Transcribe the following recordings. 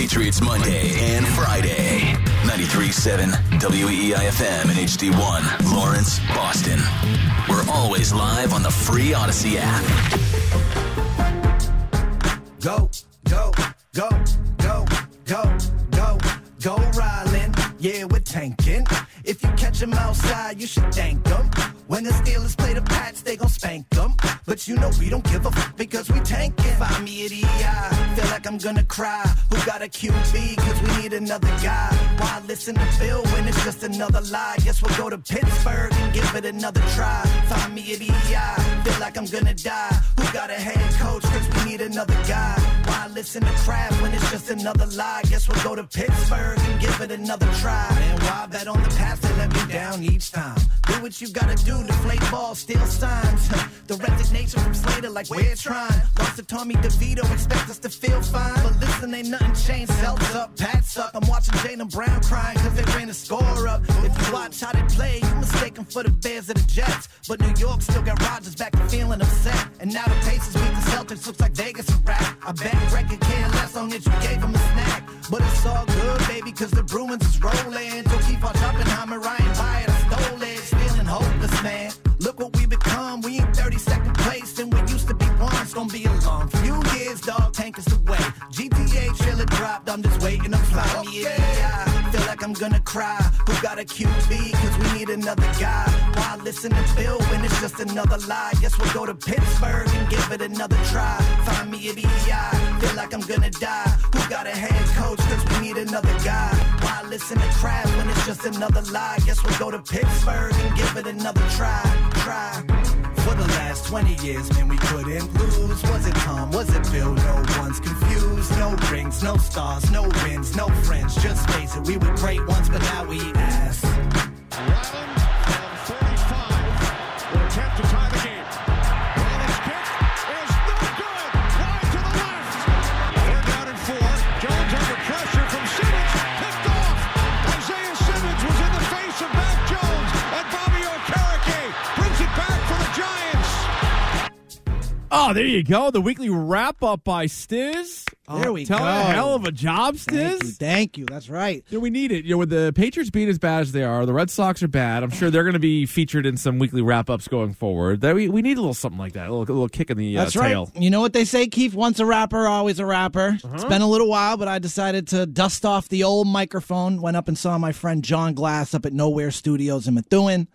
Patriots Monday and Friday. 93.7 WEIFM and HD1, Lawrence, Boston. We're always live on the free Audacy app. Go, go, go, go, go, go, go, Rylan. Yeah, we're tanking. If you catch them outside, you should thank them. When the Steelers play the Pats, they gon' spank them. But you know we don't give a fuck because we tanking. Find me at EI, feel like I'm gonna cry. Who got a QB? Cause we need another guy. Why listen to Bill when it's just another lie? Guess we'll go to Pittsburgh and give it another try. Find me at EI, feel like I'm gonna die. Who got a head coach? Cause we need another guy. Why listen to Kraft when it's just another lie? Guess we'll go to Pittsburgh and give it another try. And why bet on the past and let me down each time? Do what you gotta do, deflate balls, steal signs. the resignation from Slater, like we're trying. Lost to Tommy DeVito, expect us to feel fine. But listen, ain't nothing changed. Celts up, Pats up. I'm watching Jaylen Brown crying cause they ran the score up. If you watch how they play, you mistaken for the Bears or the Jets. But New York still got Rodgers back to feeling upset. And now the Pacers beat the Celtics, looks like Vegas a rap. I bet care less long it, you gave him a snack. But it's all good, baby, cause the Bruins is rolling. Gonna cry. Who got a QB? Cause we need another guy. Why listen to Bill when it's just another lie? Guess we'll go to Pittsburgh and give it another try. Find me at EI. Feel like I'm gonna die. Who got a head coach? Cause we need another guy. Why listen to Kraft when it's just another lie? Guess we'll go to Pittsburgh and give it another try. Try. For the last 20 years, man, we couldn't lose. Was it Tom? Was it Bill? No one's confused. No rings, no stars, no wins, no friends. Just face it, we were great once, but now we ass. Oh, there you go. The weekly wrap up by Stiz. There Oh, we tell go. A hell of a job, Thank you, Stiz. thank you. That's right. Yeah, we need it. You know, with the Patriots being as bad as they are, the Red Sox are bad. I'm sure they're going to be featured in some weekly wrap ups going forward. That we, we need a little something like that, a little, a little kick in the uh, That's right. You know what they say, Keith? Once a rapper, always a rapper. Uh-huh. It's been a little while, but I decided to dust off the old microphone. Went up and saw my friend John Glass up at Nowhere Studios in Methuen,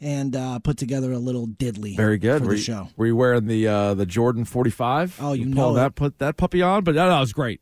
and uh, put together a little diddly. Very good. for were the you, show. Were you wearing the uh, the Jordan 45? Oh, you pull know that put that puppy on, but that, that was great.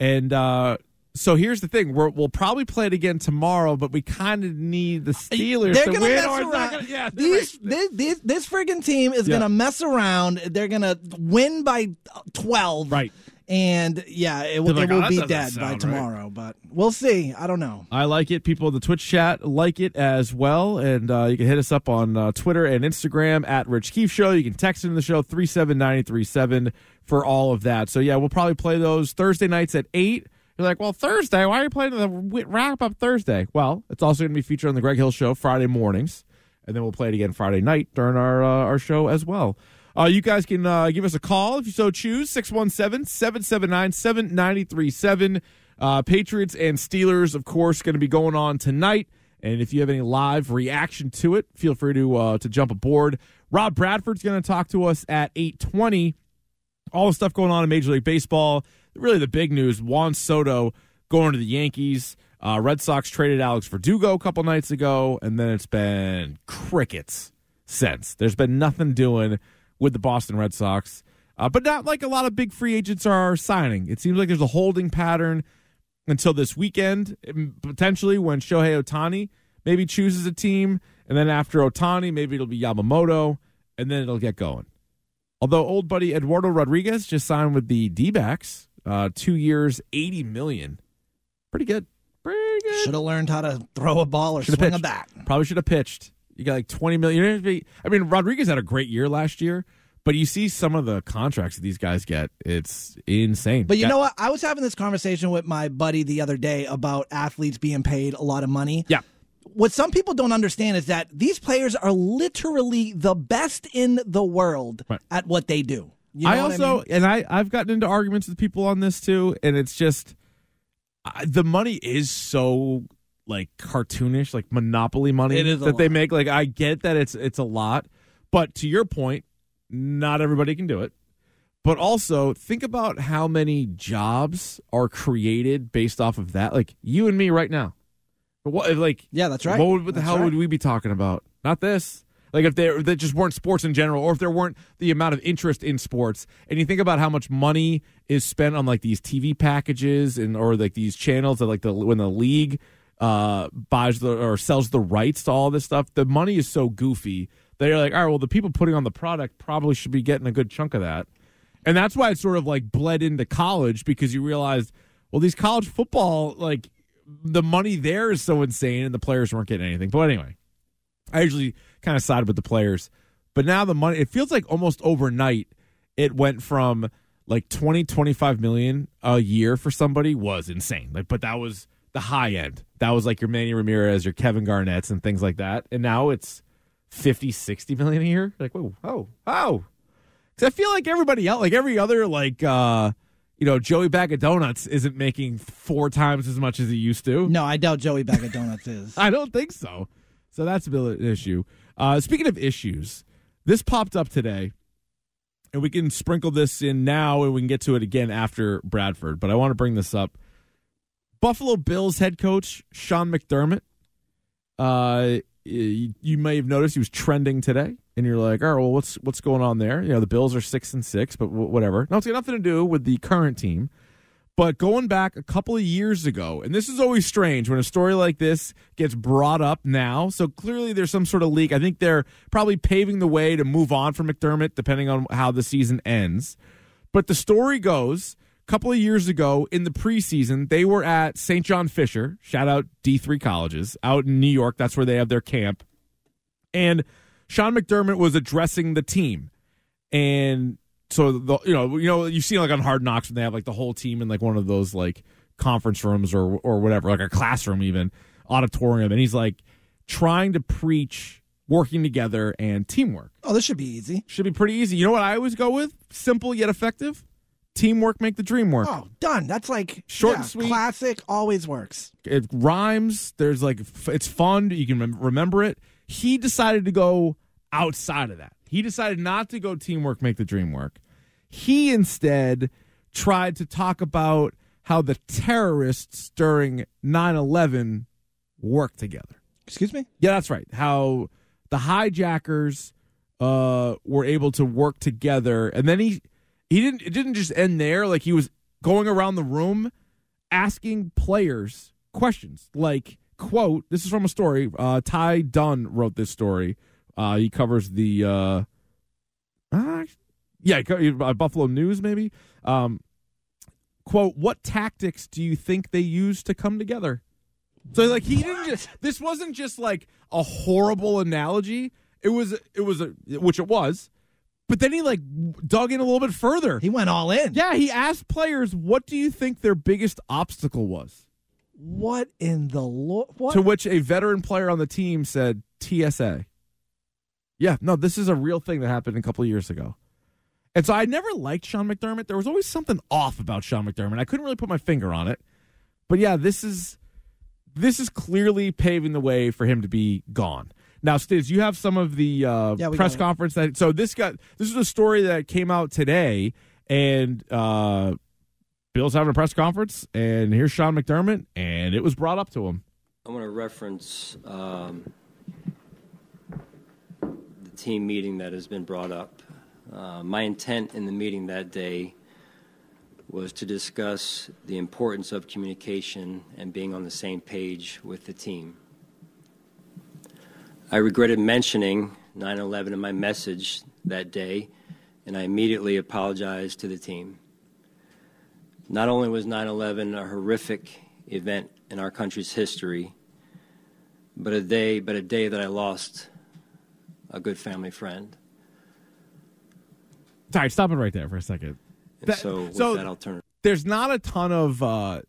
And uh, so here's the thing: We're, we'll probably play it again tomorrow, but we kind of need the Steelers They're to gonna win. mess or around. gonna- yeah, These, right. this, this, this friggin' team is Yeah. gonna mess around. They're gonna win by twelve. Right. And yeah, it, will- like, it "Oh, will that be dead by right." tomorrow. But we'll see. I don't know. I like it. People in the Twitch chat like it as well. And uh, you can hit us up on uh, Twitter and Instagram at Rich Keefe Show. You can text into the show 37937 for all of that. So, yeah, we'll probably play those Thursday nights at 8. You're like, well, Thursday, why are you playing the wrap up Thursday? Well, it's also going to be featured on the Greg Hill Show Friday mornings. And then we'll play it again Friday night during our, uh, our show as well. Uh, you guys can uh, give us a call if you so choose 617 779 7937. Uh, Patriots and Steelers, of course, going to be going on tonight. And if you have any live reaction to it, feel free to uh, to jump aboard. Rob Bradford's going to talk to us at 820. All the stuff going on in Major League Baseball. Really, the big news: Juan Soto going to the Yankees. Uh, Red Sox traded Alex Verdugo a couple nights ago, and then it's been crickets since. There's been nothing doing with the Boston Red Sox, uh, but not like a lot of big free agents are signing. It seems like there's a holding pattern until this weekend, potentially when Shohei Ohtani maybe chooses a team, and then after Ohtani, maybe it'll be Yamamoto, and then it'll get going. Although old buddy Eduardo Rodriguez just signed with the D-backs, uh, two years, eighty million, pretty good, pretty good. Should have learned how to throw a ball or Should've swing a bat. Probably should have pitched. You got like twenty million. I mean, Rodriguez had a great year last year, but you see some of the contracts that these guys get. It's insane. But you know what? I was having this conversation with my buddy the other day about athletes being paid a lot of money. Yeah. What some people don't understand is that these players are literally the best in the world Right. at what they do. You know I also mean? and I I've gotten into arguments with people on this too, and it's just I, the money is so like cartoonish, like monopoly money It is a that they make. Like I get that it's it's a lot, but to your point, not everybody can do it. But also think about how many jobs are created based off of that. Like you and me right now. What like Yeah, that's right. what, would, what the hell right. would we be talking about? Not this. Like if there that just weren't sports in general, or if there weren't the amount of interest in sports, and you think about how much money is spent on like these TV packages and or like these channels that like the when the league uh buys the or sells the rights to all this stuff, the money is so goofy. They're like, all right, well, the people putting on the product probably should be getting a good chunk of that, and that's why it sort of like bled into college because you realized, well, these college football like the money there is so insane, and the players weren't getting anything. But anyway. I usually kind of sided with the players. But now the money, it feels like almost overnight, it went from like 20, 25 million a year for somebody was insane. Like, but that was the high end. That was like your Manny Ramirez, your Kevin Garnett's, and things like that. And now it's 50, 60 million a year. Like, whoa, oh, oh. Because I feel like everybody else, like every other, like, uh, you know, Joey Bag of Donuts isn't making four times as much as he used to. No, I doubt Joey Bag of Donuts is. I don't think so. So that's a bit of an issue. Uh, speaking of issues, this popped up today, and we can sprinkle this in now, and we can get to it again after Bradford. But I want to bring this up. Buffalo Bills head coach Sean McDermott. Uh, you, may have noticed he was trending today, and you're like, "All right, well, what's what's going on there?" You know, the Bills are six and six, but w- whatever. No, it's got nothing to do with the current team. But going back a couple of years ago, and this is always strange when a story like this gets brought up now. So clearly there's some sort of leak. I think they're probably paving the way to move on from McDermott, depending on how the season ends. But the story goes couple of years ago in the preseason, they were at St. John Fisher, shout out D3 colleges, out in New York. That's where they have their camp. And Sean McDermott was addressing the team. And so the you know you know you've seen like on Hard Knocks when they have like the whole team in like one of those like conference rooms or or whatever like a classroom even auditorium and he's like trying to preach working together and teamwork Oh, this should be easy. should be pretty easy you know what I always go with simple yet effective teamwork make the dream work? Oh, done. That's like Short yeah, and sweet. Classic always works. it rhymes. There's like it's fun. You can rem- remember it. He decided to go outside of that. He decided not to go teamwork make the dream work. He instead tried to talk about how the terrorists during 9-11 worked together. Excuse me. yeah that's right. How the hijackers uh were able to work together. And then he he didn't it didn't just end there. Like he was going around the room asking players questions. Like quote this is from a story uh Ty Dunne wrote this story. Uh he covers the uh, uh yeah uh, buffalo news maybe. Um quote what tactics do you think they used to come together? So like he didn't just this wasn't just like a horrible analogy. It was it was a which it was but then he like dug in a little bit further He went all in. yeah, he asked players, "What do you think their biggest obstacle was?" What in the Lord? To which a veteran player on the team said, "TSA." Yeah, no, this is a real thing that happened a couple of years ago. And so I never liked Sean McDermott. There was always something off about Sean McDermott. I couldn't really put my finger on it. But yeah, this is this is clearly paving the way for him to be gone. Now, Stiz, you have some of the uh, Yeah, press conference that. So this got this is a story that came out today, and uh, Bills having a press conference, and here's Sean McDermott, and it was brought up to him. I want to reference um, the team meeting that has been brought up. Uh, my intent in the meeting that day was to discuss the importance of communication and being on the same page with the team. I regretted mentioning 9 11 in my message that day, and I immediately apologized to the team. Not only was 9 11 a horrific event in our country's history, but a day, but a day that I lost a good family friend. Sorry, stop it right there for a second. And That- so, so- that, there's not a ton of uh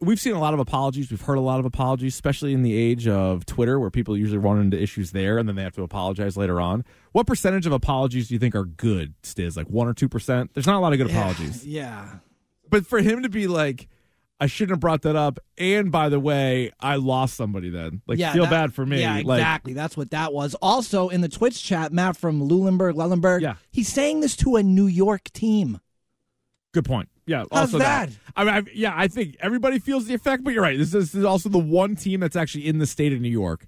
we've seen a lot of apologies we've heard a lot of apologies especially in the age of twitter where people usually run into issues there and then they have to apologize later on what percentage of apologies do you think are good stiz like 1 or 2% there's not a lot of good apologies Yeah. but for him to be like I shouldn't have brought that up. And by the way, I lost somebody then. Like, Yeah, feel that- bad for me. Yeah, Like, exactly. That's what that was. Also, in the Twitch chat, Matt from Lulenberg, Lellenberg, Yeah. he's saying this to a New York team. Good point. Yeah. How's also that? I mean, I, yeah, I think everybody feels the effect, but you're right. This is, this is also the one team that's actually in the state of New York,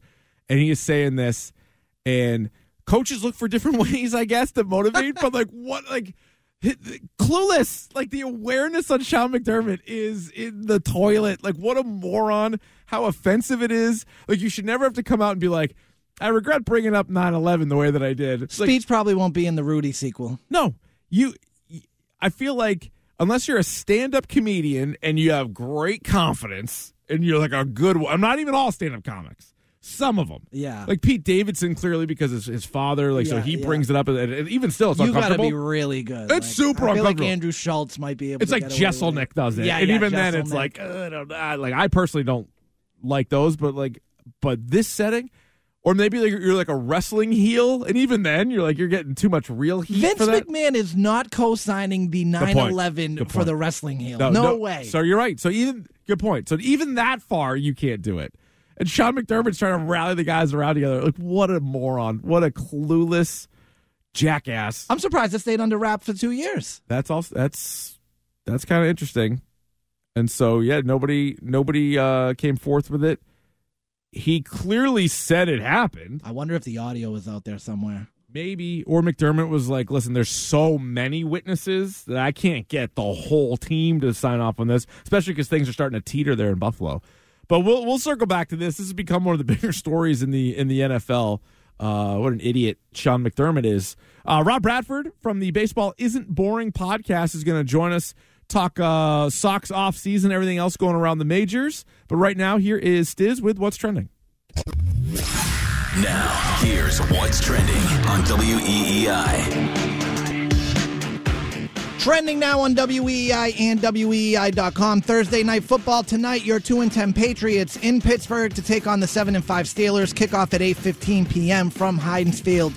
and he is saying this, and coaches look for different ways, I guess, to motivate. but like, what, like, clueless. Like the awareness on Sean McDermott is in the toilet. Like, what a moron! How offensive it is. Like, you should never have to come out and be like. I regret bringing up 9/11 the way that I did. It's like, Speech probably won't be in the Rudy sequel. no, you. I feel like unless you're a stand-up comedian and you have great confidence and you're like a good one. I'm not even all stand-up comics. Some of them, Yeah. like Pete Davidson, clearly because it's his father. Like so, Yeah, he yeah. brings it up, and, and even still, it's You got to uncomfortable. be really good. It's super I feel like uncomfortable. Andrew Schulz might be able it's to like get away with Jeselnik does it, Yeah, and yeah, even then, it's like, uh, I don't know. like I personally don't like those, but like, but this setting. Or maybe like you're like a wrestling heel, and even then you're like you're getting too much real heat Vince for that. McMahon is not co-signing the 9/11 Good for the wrestling heel. No, way. So you're right. So even good point. So even that far, you can't do it. And Sean McDermott's trying to rally the guys around together. Like what a moron! What a clueless jackass. I'm surprised it stayed under wrap for two years. That's also that's that's kind of interesting. And so yeah, nobody nobody uh, came forth with it. He clearly said it happened. I wonder if the audio is out there somewhere. Maybe or McDermott was like, "Listen, there's so many witnesses that I can't get the whole team to sign off on this, especially because things are starting to teeter there in Buffalo." But we'll we'll circle back to this. This has become one of the bigger stories in the in the NFL. Uh, what an idiot Sean McDermott is. Uh, Rob Bradford from the Baseball Isn't Boring podcast is going to join us. Talk uh, Sox off season, everything else going around the majors. But right now, here is Stiz with what's trending. Now, here's what's trending on WEEI. Trending now on WEEI and WEEI.com. Thursday night football tonight. Your two and ten Patriots in Pittsburgh to take on the seven and five Steelers. Kickoff at eight fifteen p.m. from Heinz Field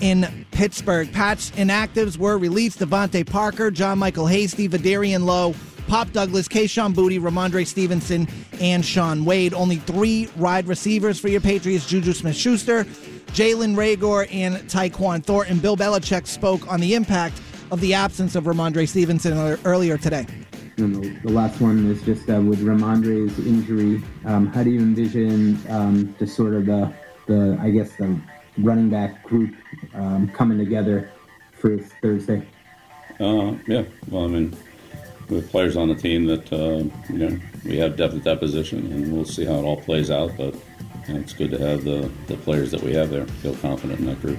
in Pittsburgh. Patch inactives were released. DeVante Parker, JaMycal Hasty, Vederian Lowe, Pop Douglas, Kayshon Boutte, Rhamondre Stevenson, and Shaun Wade. Only three wide receivers for your Patriots: JuJu Smith-Schuster, Jalen Reagor, and Tyquan Thornton. Bill Belichick spoke on the impact of the absence of Rhamondre Stevenson earlier today. And the, the last one is just uh, with Rhamondre's injury. Um, how do you envision um, just sort of the, the, I guess, the running back group um, coming together for Thursday? Uh, yeah. Well, I mean, we have players on the team that uh, you know we have depth at that position, and we'll see how it all plays out. But you know, it's good to have the the players that we have there. Feel confident in that group.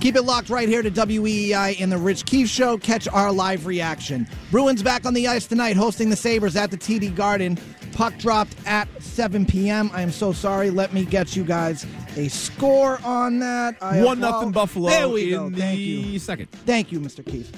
Keep it locked right here to WEEI and the Rich Keefe Show. Catch our live reaction. Bruins back on the ice tonight, hosting the Sabres at the TD Garden. Puck dropped at 7 p.m. I am so sorry. Let me get you guys a score on that. I One apol- nothing Buffalo There we in go. Thank the you. second. Thank you, Mr. Keith.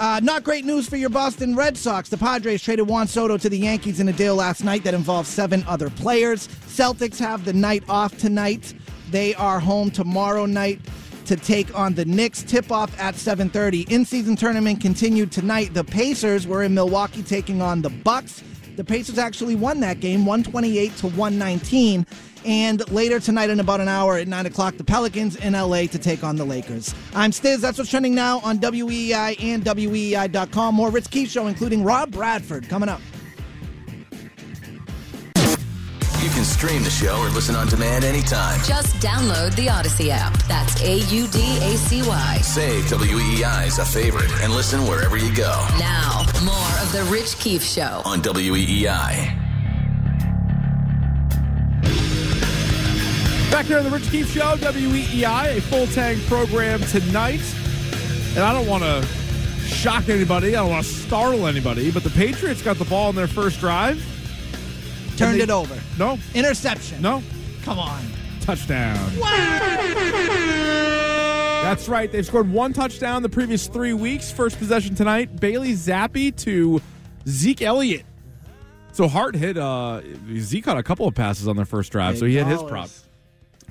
Uh, not great news for your Boston Red Sox. The Padres traded Juan Soto to the Yankees in a deal last night that involves seven other players. Celtics have the night off tonight. They are home tomorrow night to take on the Knicks. Tip off at 7:30. In-season tournament continued tonight. The Pacers were in Milwaukee taking on the Bucks. The Pacers actually won that game, 128 to 119. And later tonight, in about an hour at 9 o'clock, the Pelicans in LA to take on the Lakers. I'm Stiz. That's what's trending now on WEEI and WEEI.com. More Rich Keefe Show, including Rob Bradford, coming up. Stream the show or listen on demand anytime. Just download the Audacy app. That's A U D A C Y. Save WEEI as a favorite and listen wherever you go Now, more of The Rich Keefe Show. on E WEEI. Back here on the Rich Keefe Show, WEEI, a full tank program tonight. And I don't want to shock anybody, I don't want to startle anybody, but the Patriots got the ball in their first drive. Turned they- it over. No, Interception. no, Come on. touchdown. That's right. They've scored one touchdown the previous three weeks. First possession tonight. Bailey Zappe to Zeke Elliott. So Hart hit uh Zeke caught a couple of passes on their first drive, so he hit his Big prop.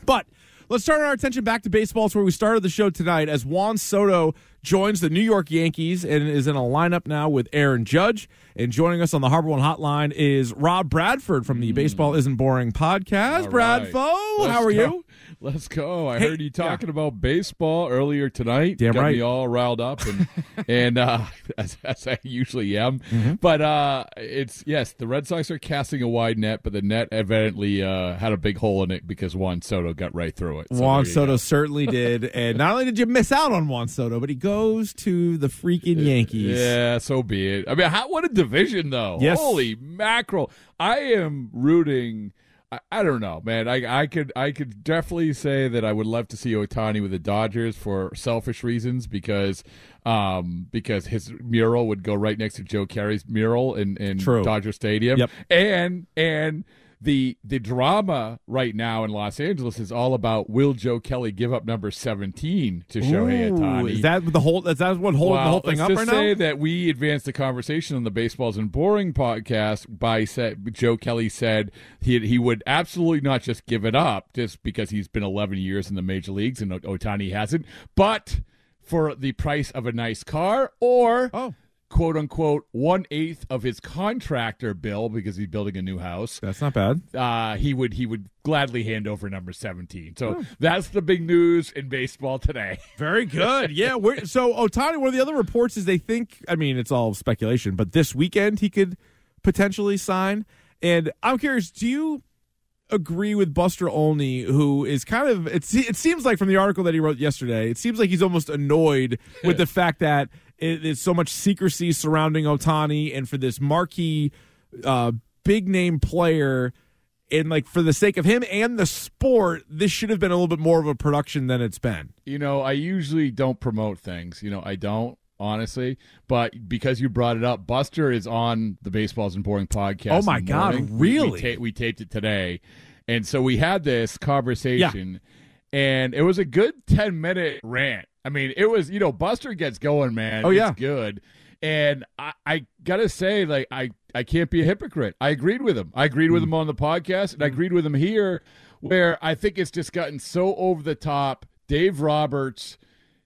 But let's turn our attention back to baseball. It's where we started the show tonight as Juan Soto joins the New York Yankees and is in a lineup now with Aaron Judge. And joining us on the Harbor One Hotline is Rob Bradford from the hmm. Baseball Isn't Boring podcast. All Bradfo, right. how are you? Let's go. I Hey, heard you talking about baseball earlier tonight. Damn Got right. me all riled up, and and uh, as, as I usually am. Mm-hmm. But uh, it's yes, the Red Sox are casting a wide net, but the net evidently uh, had a big hole in it because Juan Soto got right through it. So Juan Soto go. certainly did. And not only did you miss out on Juan Soto, but he goes to the freaking Yankees. Yeah, so be it. I mean, how, what a division, though. Yes. Holy mackerel! I am rooting. I, I don't know, man. I I could I could definitely say that I would love to see Ohtani with the Dodgers for selfish reasons because um because his mural would go right next to Joe Carey's mural in in True. Dodger Stadium. Yep. And and the the drama right now in Los Angeles is all about will Joe Kelly give up number 17 to Shohei Ooh, Ohtani? Is that the whole? Is that what holding the whole thing let's up just right say now? that we advanced the conversation on the Baseball Isn't Boring podcast by said Joe Kelly said he he would absolutely not just give it up just because he's been 11 years in the major leagues and Ohtani hasn't, but for the price of a nice car or Oh. Quote unquote one eighth of his contractor bill because he's building a new house That's not bad. uh, he would he would gladly hand over number 17 so that's the big news in baseball today Very good. Yeah. We're, so Ohtani, one of the other reports is they think. I mean, it's all speculation, but this weekend he could potentially sign. And I'm curious, do you agree with Buster Olney, who is kind of it? It seems like from the article that he wrote yesterday, it seems like he's almost annoyed with the fact that it is so much secrecy surrounding Ohtani, and for this marquee, uh, big name player. And like for the sake of him and the sport, this should have been a little bit more of a production than it's been. You know, I usually don't promote things. You know, I don't honestly, but because you brought it up, Buster is on the Baseball Isn't Boring podcast. Oh, my God, morning. We- really? We, ta- we taped it today, and so we had this conversation, and it was a good ten minute rant. I mean, it was you know Buster gets going, man. Oh, It's yeah. good. And I, I gotta say, like I, I can't be a hypocrite. I agreed with him. I agreed Mm. with him on the podcast, and I agreed with him here, where I think it's just gotten so over the top. Dave Roberts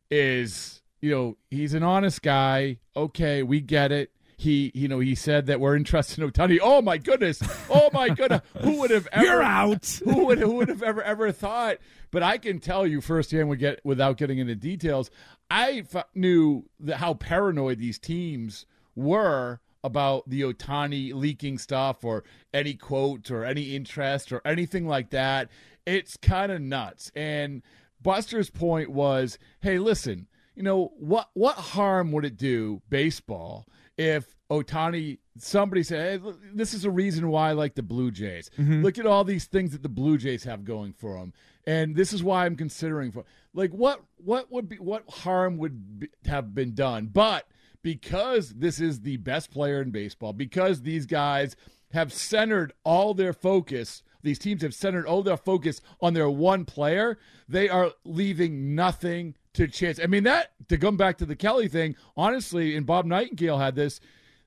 is, you know, he's an honest guy. Okay, we get it. He, you know, he said that we're interested in Ohtani. Oh my goodness! Oh my goodness! Who would have ever? You're out. who would who would have ever ever thought? But I can tell you firsthand, we get without getting into details. I f- knew that how paranoid these teams were about the Ohtani leaking stuff or any quote or any interest or anything like that. It's kind of nuts. And Buster's point was, hey, listen, you know what? What harm would it do baseball if Ohtani? Somebody said, hey, this is a reason why I like the Blue Jays. Mm-hmm. Look at all these things that the Blue Jays have going for them, and this is why I'm considering for. Like, what? What would be? What harm would be, have been done? But because this is the best player in baseball, because these guys have centered all their focus, these teams have centered all their focus on their one player, they are leaving nothing to chance. I mean, that, to come back to the Kelly thing, honestly, and Bob Nightingale had this,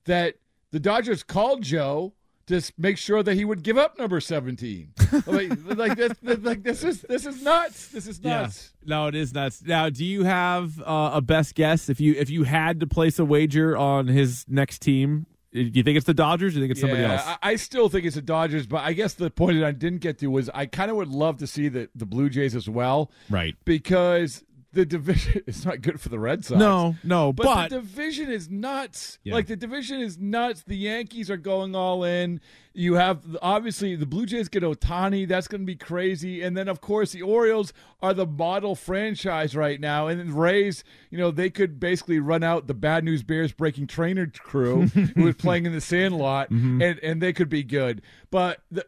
that the Dodgers called Joe to make sure that he would give up number 17. like, like, this, like this is this is nuts. This is nuts. No, it is nuts. Now, do you have uh, a best guess if you if you had to place a wager on his next team? Do you think it's the Dodgers? Or do you think it's somebody Yeah, else? I, I still think it's the Dodgers, but I guess the point that I didn't get to was I kind of would love to see the, the Blue Jays as well. Right. Because the division is not good for the Red Sox. No, no, But, but, the division is nuts. Yeah. Like the division is nuts. The Yankees are going all in. You have obviously the Blue Jays get Ohtani. That's going to be crazy. And then of course the Orioles are the model franchise right now. And then Rays, you know, they could basically run out the Bad News Bears breaking trainer crew who was playing in the Sandlot, Mm-hmm. and and they could be good. But the,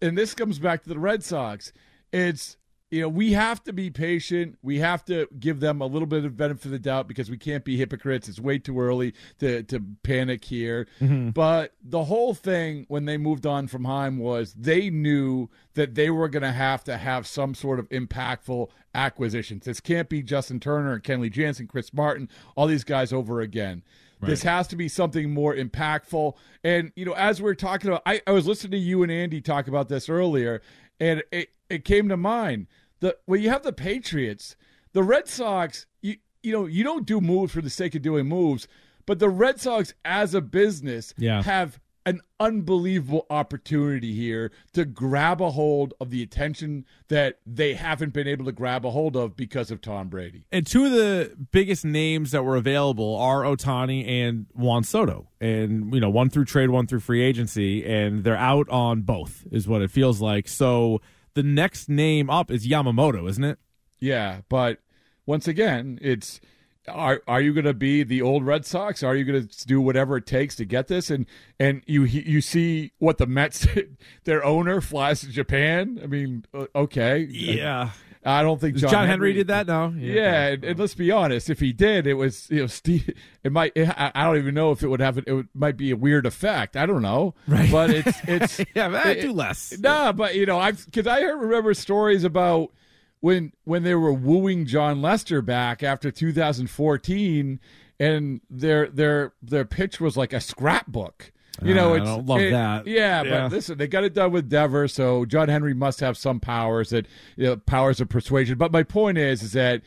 and this comes back to the Red Sox. It's you know, we have to be patient. We have to give them a little bit of benefit of the doubt because we can't be hypocrites. It's way too early to, to panic here. Mm-hmm. But the whole thing when they moved on from Chaim was they knew that they were going to have to have some sort of impactful acquisitions. This can't be Justin Turner and Kenley Jansen, Chris Martin, all these guys over again. This has to be something more impactful. And, you know, as we are talking about, I, I was listening to you and Andy talk about this earlier, and it, it came to mind the when you have the Patriots, the Red Sox, you you know, you don't do moves for the sake of doing moves, but the Red Sox as a business Yeah. have an unbelievable opportunity here to grab a hold of the attention that they haven't been able to grab a hold of because of Tom Brady. And two of the biggest names that were available are Ohtani and Juan Soto. And, you know, one through trade, one through free agency, and they're out on both, is what it feels like. So the next name up is Yamamoto, isn't it? Yeah, but once again, it's are are you going to be the old Red Sox? Are you going to do whatever it takes to get this? And and you you see what the Mets, their owner flies to Japan. I mean, uh, okay, Yeah. I don't think John, John, Henry, did that? No. Yeah, and, and let's be honest. If he did, it was you know Steve. It might. I I don't even know if it would have. It would, might be a weird effect. I don't know. Right. But it's it's yeah, it- do less. Nah, but you know, I've because I remember stories about when when they were wooing Jon Lester back after 2014, and their their their pitch was like a scrapbook. You know, Uh, I it's don't love it- that. Yeah, Yeah. but listen, they got it done with Dever, so John Henry must have some powers that you know, powers of persuasion. But my point is, is that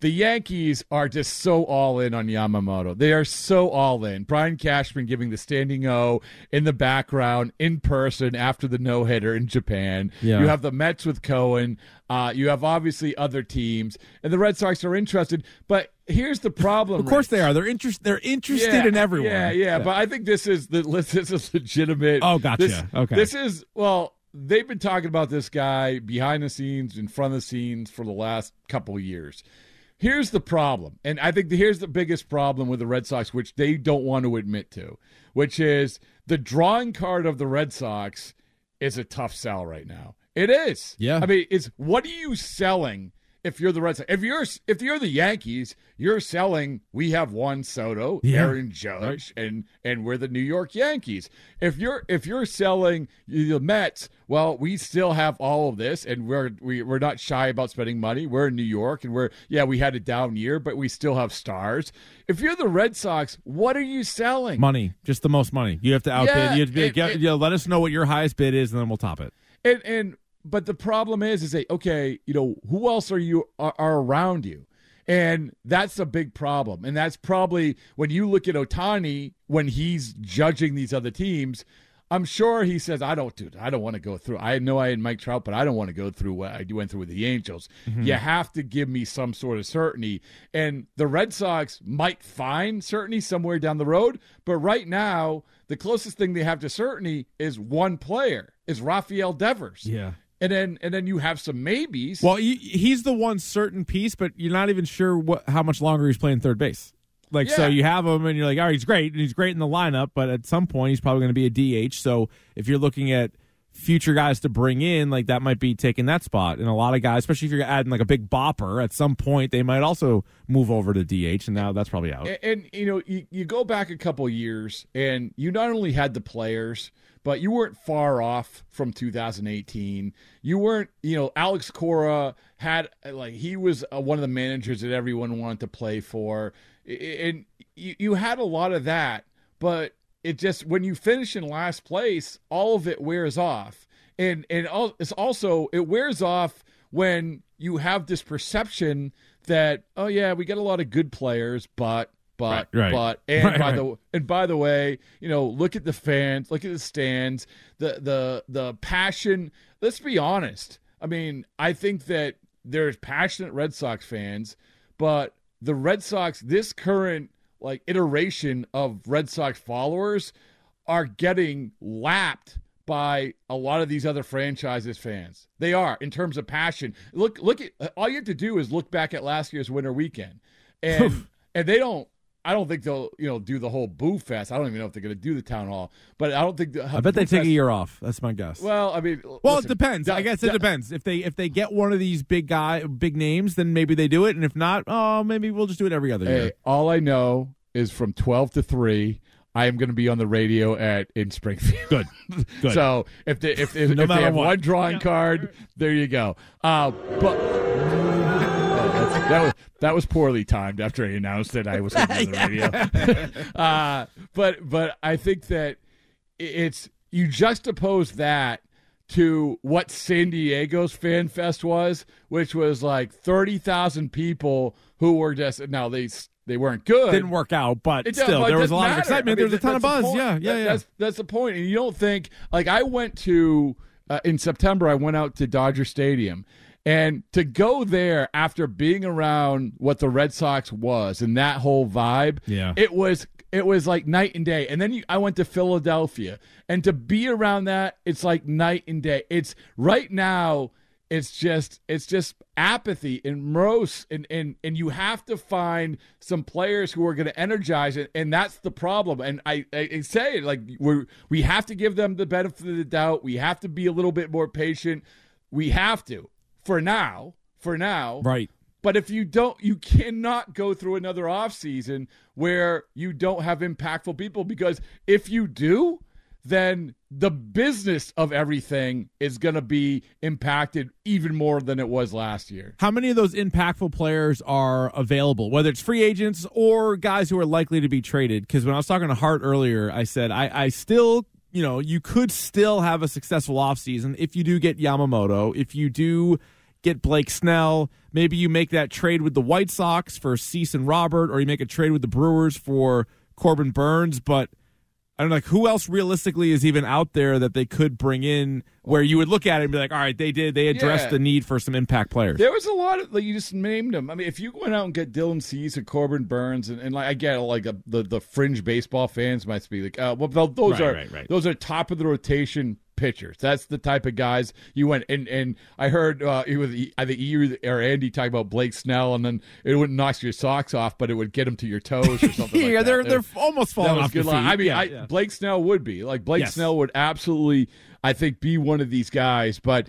the Yankees are just so all in on Yamamoto. They are so all in. Brian Cashman giving the standing O in the background in person after the no hitter in Japan. Yeah. You have the Mets with Cohen. Uh, you have obviously other teams, and the Red Sox are interested. But here's the problem. Of course Rich. they are. They're interested. They're interested Yeah, in everyone. Yeah, yeah, But I think this is the this is legitimate. Oh, gotcha. This, Okay. This is well. They've been talking about this guy behind the scenes, in front of the scenes for the last couple of years. Here's the problem, and I think the, here's the biggest problem with the Red Sox, which they don't want to admit to, which is the drawing card of the Red Sox is a tough sell right now. It is. Yeah. I mean, it's what are you selling if you're the Red Sox? If you're if you're the Yankees, you're selling. We have Juan Soto, Yeah. Aaron Judge, and and we're the New York Yankees. If you're if you're selling the Mets, well, we still have all of this, and we're we, we're not shy about spending money. We're in New York, and we're yeah, we had a down year, but we still have stars. If you're the Red Sox, what are you selling? Money, just the most money. You have to outbid. Yeah, you have to be, it- get, it- you know, let us know what your highest bid is, and then we'll top it. And and but the problem is is that okay, you know, who else are you are, are around you? And that's a big problem. And that's probably when you look at Ohtani when he's judging these other teams, I'm sure he says, I don't do I don't want to go through. I know I had Mike Trout, but I don't want to go through what I went through with the Angels. Mm-hmm. You have to give me some sort of certainty. And the Red Sox might find certainty somewhere down the road, but right now, the closest thing they have to certainty is one player, is Rafael Devers. Yeah. And then and then you have some maybes. Well, he, he's the one certain piece, but you're not even sure what how much longer he's playing third base. Like, so you have him, and you're like, all right, he's great, and he's great in the lineup, but at some point, he's probably going to be a DH. So if you're looking at future guys to bring in, like that might be taking that spot. And a lot of guys, especially if you're adding like a big bopper, at some point they might also move over to DH, and now that's probably out. And, and, you know, you, you go back a couple years, and you not only had the players, but you weren't far off from 2018. You weren't, you know, Alex Cora had like he was uh, one of the managers that everyone wanted to play for, and you, you had a lot of that. But it just when you finish in last place, all of it wears off, and and it's also it wears off when you have this perception that oh yeah we got a lot of good players, but but Right, right. but and Right, by the and by the way, you know, look at the fans, look at the stands, the the the passion. Let's be honest. I mean, I think that there's passionate Red Sox fans, but the Red Sox, this current like iteration of Red Sox followers, are getting lapped by a lot of these other franchises fans. They are in terms of passion. Look, look at all you have to do is look back at last year's winter weekend, and and they don't. I don't think they'll you know do the whole boo fest. I don't even know if they're going to do the town hall, but I don't think. The, I bet they take a year off. That's my guess. Well, I mean, Well, listen, it depends. I guess it da- depends. If they if they get one of these big guy big names, then maybe they do it, and if not, oh, maybe we'll just do it every other Hey, year. all I know is from twelve to three. I am going to be on the radio at in Springfield. Good, good. So if they if, if, No if they have what. one drawing card, there you go. Uh, but that's- that was that was poorly timed after I announced that I was going to be on the radio. uh, but but I think that it's you juxtapose that to what San Diego's Fan Fest was, which was like 30,000 people who were just now they they weren't good. Didn't work out, but It still, there was a lot of excitement. I mean, there was a ton of buzz. Yeah, yeah, That- yeah. That's that's the point. And you don't think like I went to uh, in September. I went out to Dodger Stadium, and to go there after being around what the Red Sox was and that whole vibe. Yeah. it was it was like night and day. And then you, I went to Philadelphia, and to be around that, it's like night and day. It's right now. It's just it's just apathy and morose and and and you have to find some players who are going to energize it and that's the problem and I, I, I say it like we we have to give them the benefit of the doubt we have to be a little bit more patient we have to for now for now Right. but if you don't, you cannot go through another offseason where you don't have impactful people because if you do, then the business of everything is going to be impacted even more than it was last year. How many of those impactful players are available, whether it's free agents or guys who are likely to be traded? Because when I was talking to Hart earlier, I said I, I still, you know, you could still have a successful offseason if you do get Yamamoto, if you do get Blake Snell, maybe you make that trade with the White Sox for Cease and Robert, or you make a trade with the Brewers for Corbin Burnes, but I don't know, like who else realistically is even out there that they could bring in where you would look at it and be like, all right, they did, they addressed Yeah. the need for some impact players. There was a lot of like you just named them. I mean, if you went out and get Dylan Cease and Corbin Burnes, and, and like I get like a, the the fringe baseball fans might be like, uh, well, those Right, are right, right. those are top of the rotation pitchers. That's the type of guys you went. And and I heard uh, it was I think you or Andy talk about Blake Snell, and then it wouldn't knock your socks off, but it would get them to your toes or something. yeah, like they're that. they're almost falling off good line. I mean, Yeah, I, yeah. Blake Snell would be like Blake Yes. Snell would absolutely, I think, be one of these guys. But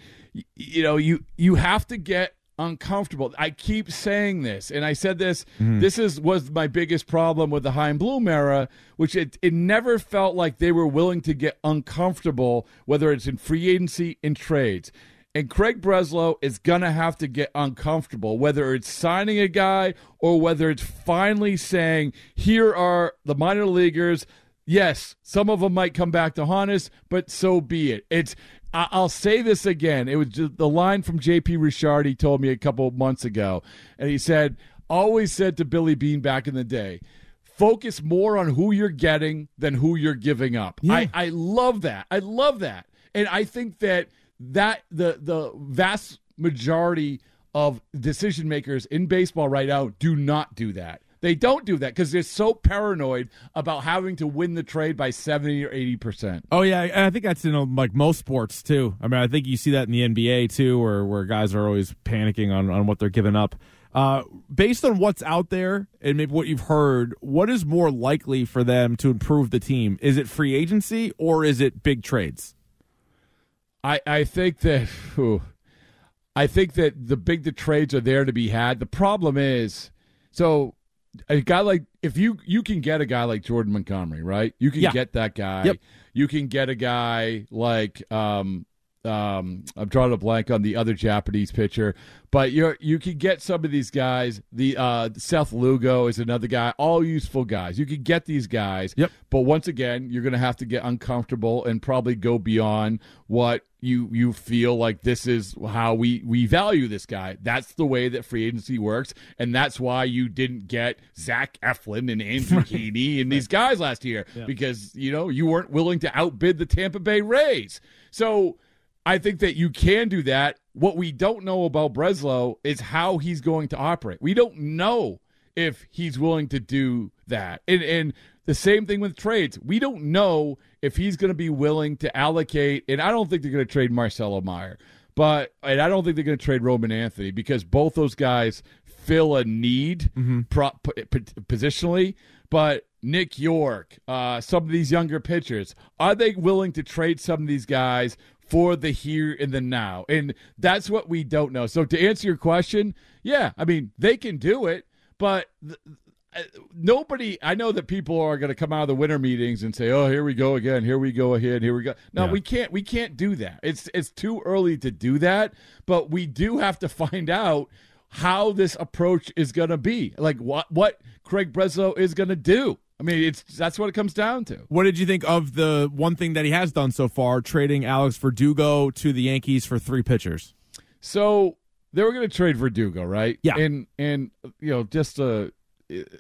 you know, you you have to get uncomfortable. I keep saying this, and I said this. Mm-hmm. This is was my biggest problem with the Chaim Bloom era, which it it never felt like they were willing to get uncomfortable, whether it's in free agency in trades. And Craig Breslow is going to have to get uncomfortable, whether it's signing a guy or whether it's finally saying, here are the minor leaguers. Yes, some of them might come back to haunt us, but so be it. It's I'll say this again. It was the line from J.P. Ricciardi he told me a couple of months ago, and he said, always said to Billy Beane back in the day, focus more on who you're getting than who you're giving up. I, I love that. I love that. And I think that that the the vast majority of decision makers in baseball right now do not do that. They don't do that because they're so paranoid about having to win the trade by 70 or 80%. Oh yeah, and I think that's in like most sports too. I mean, I think you see that in the NBA too, where where guys are always panicking on on what they're giving up. Uh, based on what's out there and maybe what you've heard, what is more likely for them to improve the team? Is it free agency or is it big trades? I, I think that I think that the big the trades are there to be had. The problem is, so a guy like if you you can get a guy like Jordan Montgomery, right? You can Yeah. get that guy. Yep. You can get a guy like um um I'm drawing a blank on the other Japanese pitcher, but you're you can get some of these guys. The uh Seth Lugo is another guy, all useful guys. You can get these guys. Yep. But once again, you're going to have to get uncomfortable and probably go beyond what you you feel like this is how we we value this guy. That's the way that free agency works, and that's why you didn't get Zach Eflin and Andrew Heaney and these guys last year because you know you weren't willing to outbid the Tampa Bay Rays. So I think that you can do that. What we don't know about Breslow is how he's going to operate. We don't know if he's willing to do that. And and the same thing with trades. We don't know if he's going to be willing to allocate and I don't think they're going to trade Marcelo Mayer. But and I don't think they're going to trade Roman Anthony because both those guys fill a need pro, p- p- positionally. But Nick Yorke, uh, some of these younger pitchers, are they willing to trade some of these guys for the here and the now? And that's what we don't know. So to answer your question, yeah, I mean they can do it, but. th- Nobody, I know that people are going to come out of the winter meetings and say, "Oh, here we go again. Here we go ahead. Here we go." No, Yeah. we can't. We can't do that. It's it's too early to do that. But we do have to find out how this approach is going to be. Like what what Craig Breslow is going to do. I mean, it's that's what it comes down to. What did you think of the one thing that he has done so far, trading Alex Verdugo to the Yankees for three pitchers? So they were going to trade Verdugo, right? Yeah. And and you know, just uh,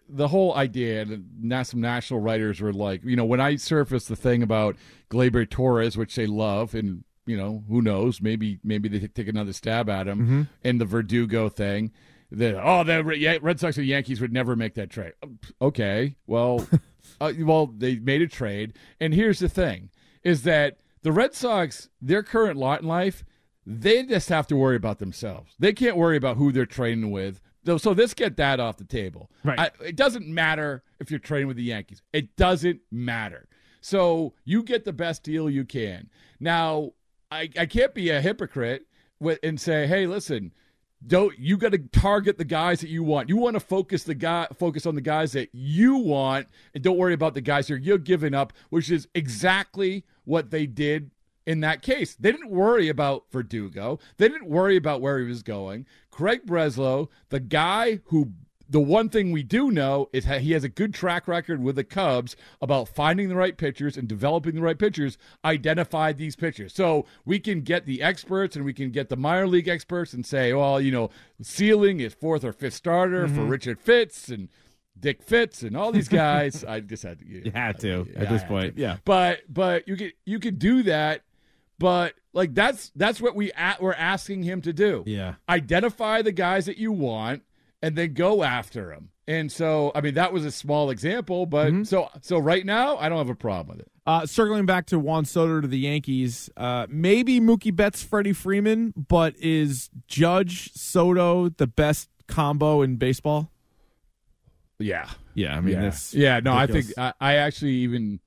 the whole idea, and some national writers were like, you know, when I surfaced the thing about Gleyber Torres, which they love, and you know, who knows, maybe maybe they take another stab at him, Mm-hmm. and the Verdugo thing. The, oh, the Red Sox and Yankees would never make that trade. Okay, well, uh, well, they made a trade, and here's the thing: is that the Red Sox, their current lot in life, they just have to worry about themselves. They can't worry about who they're trading with. So, so let's get that off the table. Right. I, it doesn't matter if you're trading with the Yankees. It doesn't matter. So you get the best deal you can. Now, I, I can't be a hypocrite with, and say, hey, listen, don't you got to target the guys that you want. You want to focus the guy focus on the guys that you want and don't worry about the guys that you're giving up, which is exactly what they did in that case. They didn't worry about Verdugo. They didn't worry about where he was going. Craig Breslow, the guy who the one thing we do know is that he has a good track record with the Cubs about finding the right pitchers and developing the right pitchers, identify these pitchers. So we can get the experts and we can get the minor league experts and say, well, you know, ceiling is fourth or fifth starter for mm-hmm. Richard Fitts and Dick Fitts and all these guys. I just had to. You had to Yeah, at I this had point. Yeah. But but you could you could do that, but like that's that's what we at, we're asking him to do. Yeah. Identify the guys that you want and then go after them. And so I mean that was a small example, but Mm-hmm. so so right now I don't have a problem with it. Uh, circling back to Juan Soto to the Yankees, uh, maybe Mookie Betts, Freddie Freeman, but is Judge Soto the best combo in baseball? Yeah. Yeah, I mean, yeah. yeah, no, I think I, I actually even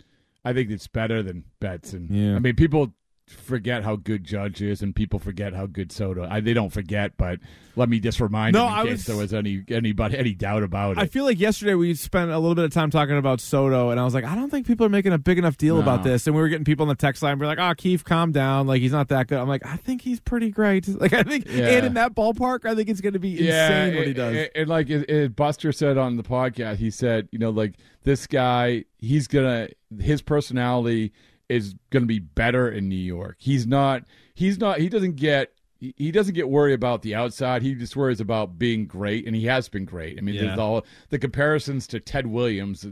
I think it's better than Betts and Yeah. I mean people forget how good Judge is and people forget how good Soto. I, they don't forget, but let me just remind No, them in I case was- there was any anybody any doubt about it. I feel like yesterday we spent a little bit of time talking about Soto, and I was like, I don't think people are making a big enough deal No. about this. And we were getting people on the text line, we're like, oh, Keith, calm down. Like, he's not that good. I'm like, I think he's pretty great. Like, I think, Yeah. and in that ballpark, I think it's going to be insane what he does. And, and like it, it- Buster said on the podcast, he said, you know, like this guy, he's gonna his personality is gonna be better in New York. He's not. He's not. He doesn't get. he- doesn't get worried about the outside. He just worries about being great, and he has been great. I mean, Yeah. there's all the comparisons to Ted Williams.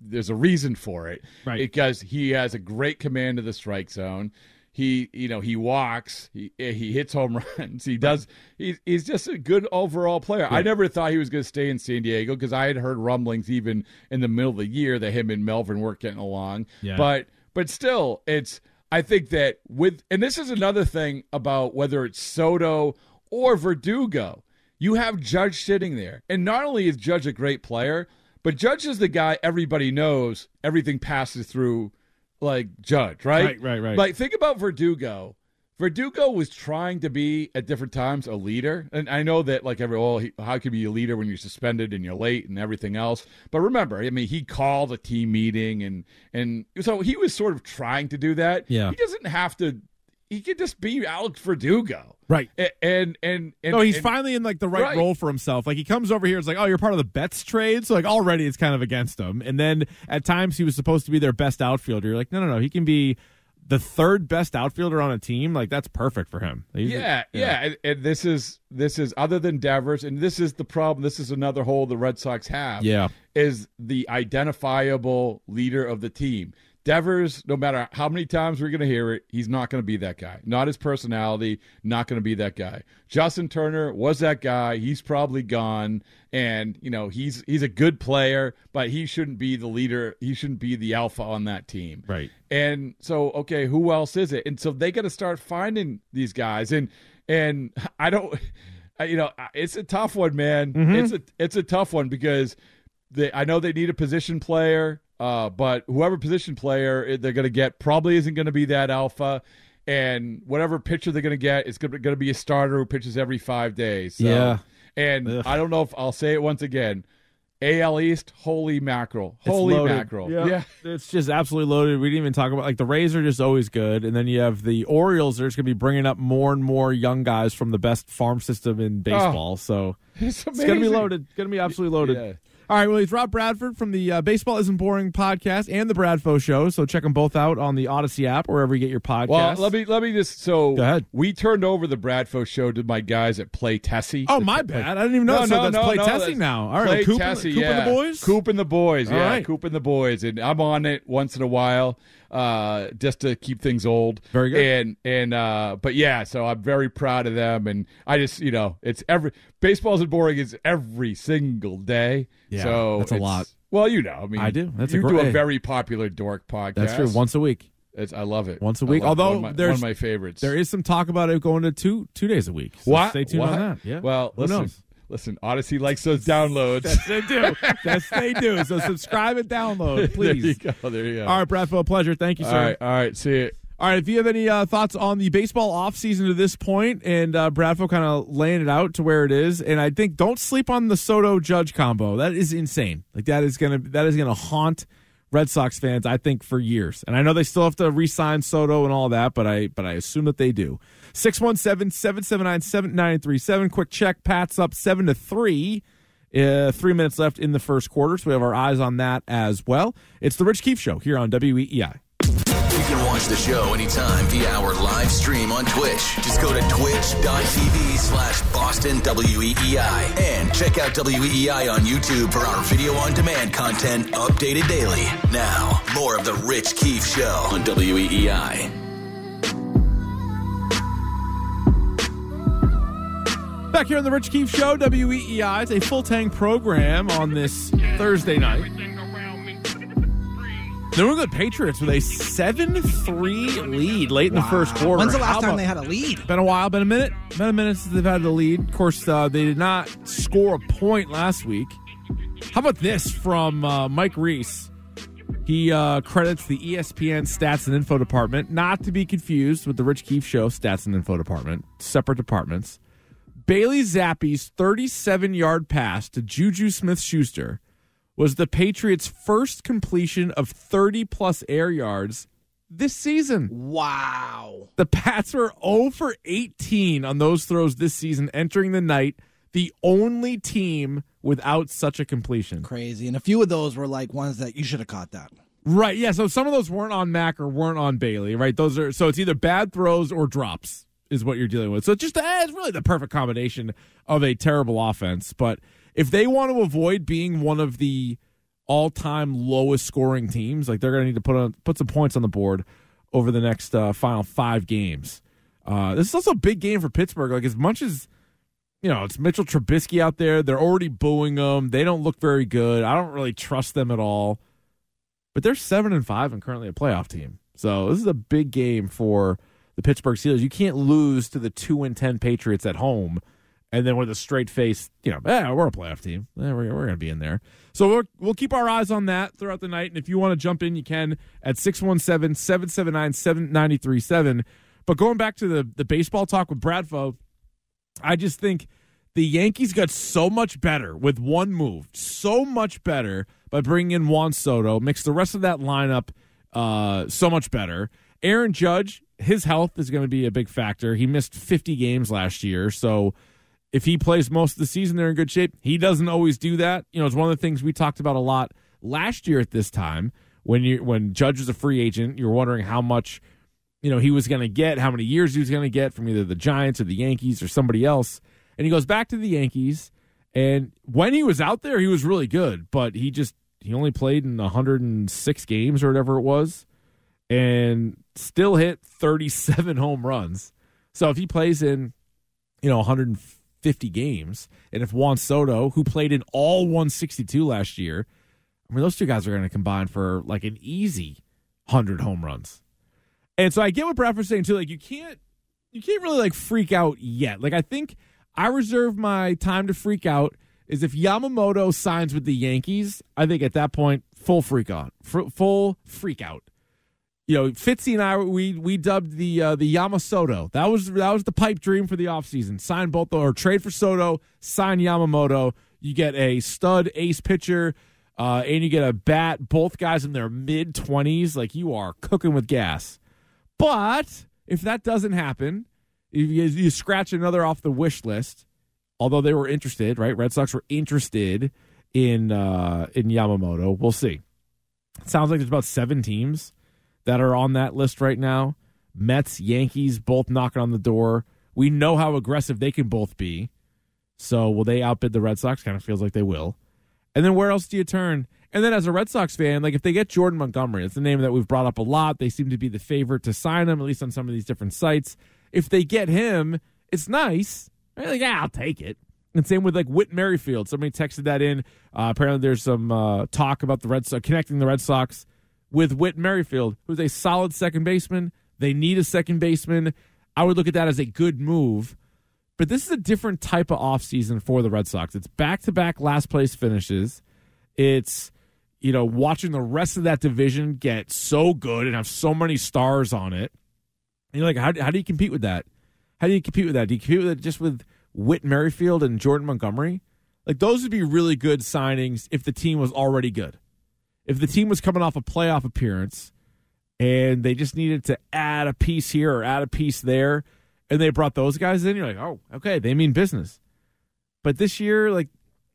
There's a reason for it, Right. Because he has a great command of the strike zone. He, you know, he walks. He he hits home runs. He does. He's he's just a good overall player. I never thought he was going to stay in San Diego because I had heard rumblings even in the middle of the year that him and Melvin weren't getting along. Yeah. But but still, it's. I think that with and this is another thing about whether it's Soto or Verdugo. You have Judge sitting there, and not only is Judge a great player, but Judge is the guy everybody knows. Everything passes through like Judge, right? Right, right, right. Like think about Verdugo. Verdugo was trying to be at different times a leader, and I know that like every oh he, how can you be a leader when you're suspended and you're late and everything else. But remember, I mean, he called a team meeting and and so he was sort of trying to do that. Yeah. he doesn't have to. He could just be Alex Verdugo, Right. And and and no, he's and- finally in like the right, Right. role for himself. Like he comes over here, it's like, oh, you're part of the Betts trade, so like already it's kind of against him. And then at times he was supposed to be their best outfielder. You're like, no, no, no, he can be the third best outfielder on a team. Like that's perfect for him. He's- Yeah, yeah, And, and this is this is other than Devers, and this is the problem. This is another hole the Red Sox have. Yeah. is the identifiable leader of the team. Devers, no matter how many times we're going to hear it, he's not going to be that guy. Not his personality, not going to be that guy. Justin Turner was that guy. He's probably gone, and you know he's he's a good player, but he shouldn't be the leader. He shouldn't be the alpha on that team. Right. And so, okay, who else is it? And so they got to start finding these guys. And and I don't, you know, it's a tough one, man. Mm-hmm. It's a it's a tough one because they, I know they need a position player, uh, but whoever position player they're going to get probably isn't going to be that alpha. And whatever pitcher they're going to get is going to be a starter who pitches every five days. So- Yeah. And Ugh. I don't know if I'll say it once again. AL East, holy mackerel, holy mackerel. Yeah. yeah. It's just absolutely loaded. We didn't even talk about like the Rays are just always good, and then you have the Orioles. They're just going to be bringing up more and more young guys from the best farm system in baseball. so It's it's going to be loaded. It's going to be absolutely loaded. Yeah. All right, well, he's Rob Bradford from the uh, Baseball Isn't Boring podcast and the Bradfo Show. So check them both out on the Audacy app, wherever you get your podcast. Well, let me let me just so Go ahead. we turned over the Bradfo show to my guys at Play Tessie. Oh, my bad. I didn't even know. so that's play Tessie now. All right, Play Coop, and- Tessie, Coop and the boys. Coop and the boys, yeah, right. Coop and the boys, and I'm on it once in a while, uh, just to keep things old. Very good. And and uh, but yeah, so I'm very proud of them, and I just you know it's every Baseball Isn't Boring is every single day. Yeah, so that's a lot. Well, you know, I mean, I do. That's a you do a very popular dork podcast. That's true. Once a week. It's, I love it. Once a week. Although one my, there's one of my favorites. There is some talk about it going to two two days a week. So What? Stay tuned What? on that. Yeah. Well, Who listen, knows? Listen. Audacy likes those downloads. Yes, they do. yes, they do. So subscribe and download, please. there you go. There you go. All right, Bradfo, a pleasure. Thank you, sir. right. All right. See it. All right, if you have any uh, thoughts on the baseball offseason to this point and uh, Bradfo kind of laying it out to where it is, and I think don't sleep on the Soto Judge combo. That is insane. Like that is gonna that is gonna haunt Red Sox fans, I think, for years. And I know they still have to re-sign Soto and all that, but I but I assume that they do. 617-779-7937. Quick check. Pat's up seven to three. Uh, three minutes left in the first quarter, so we have our eyes on that as well. It's the Rich Keefe Show here on WEEI. You can watch the show anytime via our live stream on Twitch. Just go to twitch.tv slash Boston WEEI and check out WEEI on YouTube for our video on demand content updated daily. Now, more of the Rich Keefe Show on WEEI. Back here on the Rich Keefe Show, WEEI. It's a full tank program on this Thursday night. New England Patriots with a 7 3 lead late in the first quarter. When's the How last time about- they had a lead? Been a while, been a minute. Been a minute since they've had the lead. Of course, uh, they did not score a point last week. How about this from uh, Mike Reiss? He uh, credits the ESPN Stats and Info Department, not to be confused with the Rich Keefe Show Stats and Info Department, separate departments. Bailey Zappe's 37 yard pass to JuJu Smith-Schuster was the Patriots' first completion of 30 plus air yards this season. Wow. The Pats were 0 for 18 on those throws this season, entering the night the only team without such a completion. Crazy. And a few of those were like ones that you should have caught that. Right. Yeah. So some of those weren't on Mac or weren't on Bailey. Right. Those are so it's either bad throws or drops is what you're dealing with. So just eh, it's really the perfect combination of a terrible offense. But if they want to avoid being one of the all-time lowest scoring teams, like they're going to need to put on put some points on the board over the next uh, final five games. Uh, this is also a big game for Pittsburgh. Like as much as you know, it's Mitchell Trubisky out there. They're already booing them. They don't look very good. I don't really trust them at all. But they're seven and five and currently a playoff team. So this is a big game for the Pittsburgh Steelers. You can't lose to the two and ten Patriots at home, and then with a straight face, you know, eh, we're a playoff team. Eh, we're we're going to be in there. So we'll, we'll keep our eyes on that throughout the night. And if you want to jump in, you can at 617 779 7937. But going back to the, the baseball talk with Brad Bradfo, I just think the Yankees got so much better with one move, so much better by bringing in Juan Soto, makes the rest of that lineup uh, so much better. Aaron Judge, his health is going to be a big factor. He missed 50 games last year, so if he plays most of the season, they're in good shape. He doesn't always do that. You know, it's one of the things we talked about a lot last year at this time when you when Judge was a free agent. You were wondering how much you know he was going to get, how many years he was going to get from either the Giants or the Yankees or somebody else. And he goes back to the Yankees, and when he was out there, he was really good, but he just he only played in 106 games or whatever it was, and still hit 37 home runs. So if he plays in, you know, 150 games, and if Juan Soto, who played in all 162 last year, I mean, those two guys are going to combine for like an easy 100 home runs. And so I get what Bradford's saying too. Like you can't, you can't really like freak out yet. Like I think I reserve my time to freak out is if Yamamoto signs with the Yankees. I think at that point, full freak out, F- full freak out. You know, Fitzy and I we we dubbed the uh, the Yamasoto. That was that was the pipe dream for the offseason. Sign both or trade for Soto, sign Yamamoto. You get a stud ace pitcher, uh, and you get a bat. Both guys in their mid twenties. Like you are cooking with gas. But if that doesn't happen, if you, you scratch another off the wish list, although they were interested, right? Red Sox were interested in uh, in Yamamoto. We'll see. It sounds like there's about seven teams that are on that list right now. Mets, Yankees, both knocking on the door. We know how aggressive they can both be. So will they outbid the Red Sox? Kind of feels like they will. And then where else do you turn? And then as a Red Sox fan, like if they get Jordan Montgomery, it's the name that we've brought up a lot. They seem to be the favorite to sign him, at least on some of these different sites. If they get him, it's nice. Like, yeah, I'll take it. And same with like Whit Merrifield. Somebody texted that in. Uh, apparently, there's some uh, talk about the Red Sox connecting the Red Sox with Whit Merrifield, who's a solid second baseman. They need a second baseman. I would look at that as a good move. But this is a different type of offseason for the Red Sox. It's back to back last place finishes. It's, you know, watching the rest of that division get so good and have so many stars on it. And you're like, how, how do you compete with that? How do you compete with that? Do you compete with it just with Whit Merrifield and Jordan Montgomery? Like, those would be really good signings if the team was already good. If the team was coming off a playoff appearance and they just needed to add a piece here or add a piece there, and they brought those guys in, you're like, oh, okay, they mean business. But this year, like,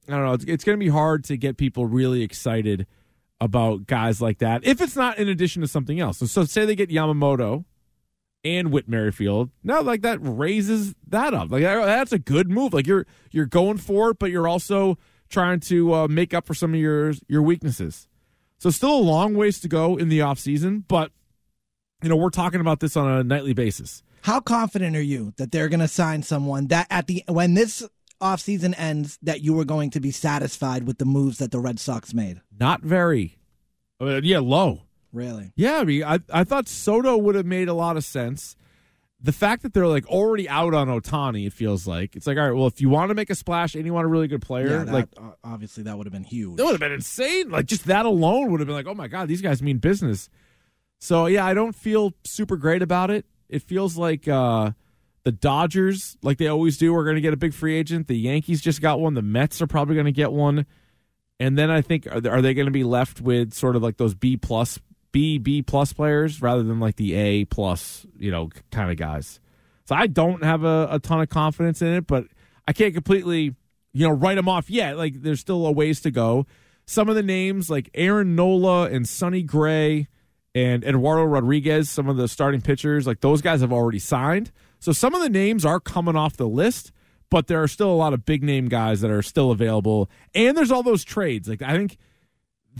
I don't know, it's, it's going to be hard to get people really excited about guys like that if it's not in addition to something else. So, so say they get Yamamoto and Whit Merrifield. Now, like that raises that up. Like that's a good move. Like you're you're going for it, but you're also trying to uh, make up for some of your your weaknesses. So still a long ways to go in the offseason, but you know, we're talking about this on a nightly basis. How confident are you that they're going to sign someone that at the when this offseason ends that you are going to be satisfied with the moves that the Red Sox made? Not very. Uh, yeah, low. Really? Yeah, I mean, I, I thought Soto would have made a lot of sense. The fact that they're like already out on Ohtani, it feels like it's like, all right, well, if you want to make a splash and you want a really good player, Yeah, that, like obviously that would have been huge. that would have been insane. Like just that alone would have been like, oh my god, these guys mean business. So yeah, I don't feel super great about it. It feels like uh, the Dodgers, like they always do, are going to get a big free agent. The Yankees just got one. The Mets are probably going to get one. And then I think are they going to be left with sort of like those B plus B B plus players rather than like the A plus you know kind of guys. So I don't have a, a ton of confidence in it, but I can't completely you know write them off yet. Like there's still a ways to go. Some of the names like Aaron Nola and Sonny Gray and Eduardo Rodriguez, some of the starting pitchers, like those guys have already signed. So some of the names are coming off the list, but there are still a lot of big name guys that are still available. And there's all those trades. Like I think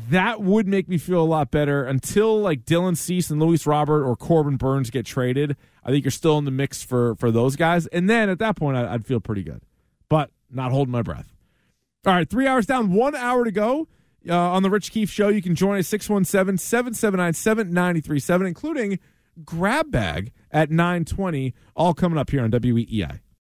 that would make me feel a lot better until like Dylan Cease and Luis Robert or Corbin Burnes get traded. I think you're still in the mix for for those guys, and then at that point, I, I'd feel pretty good, but not holding my breath. All right, three hours down, one hour to go uh, on the Rich Keefe Show. You can join us 617 779 7937, including Grab Bag at 920, all coming up here on WEEI.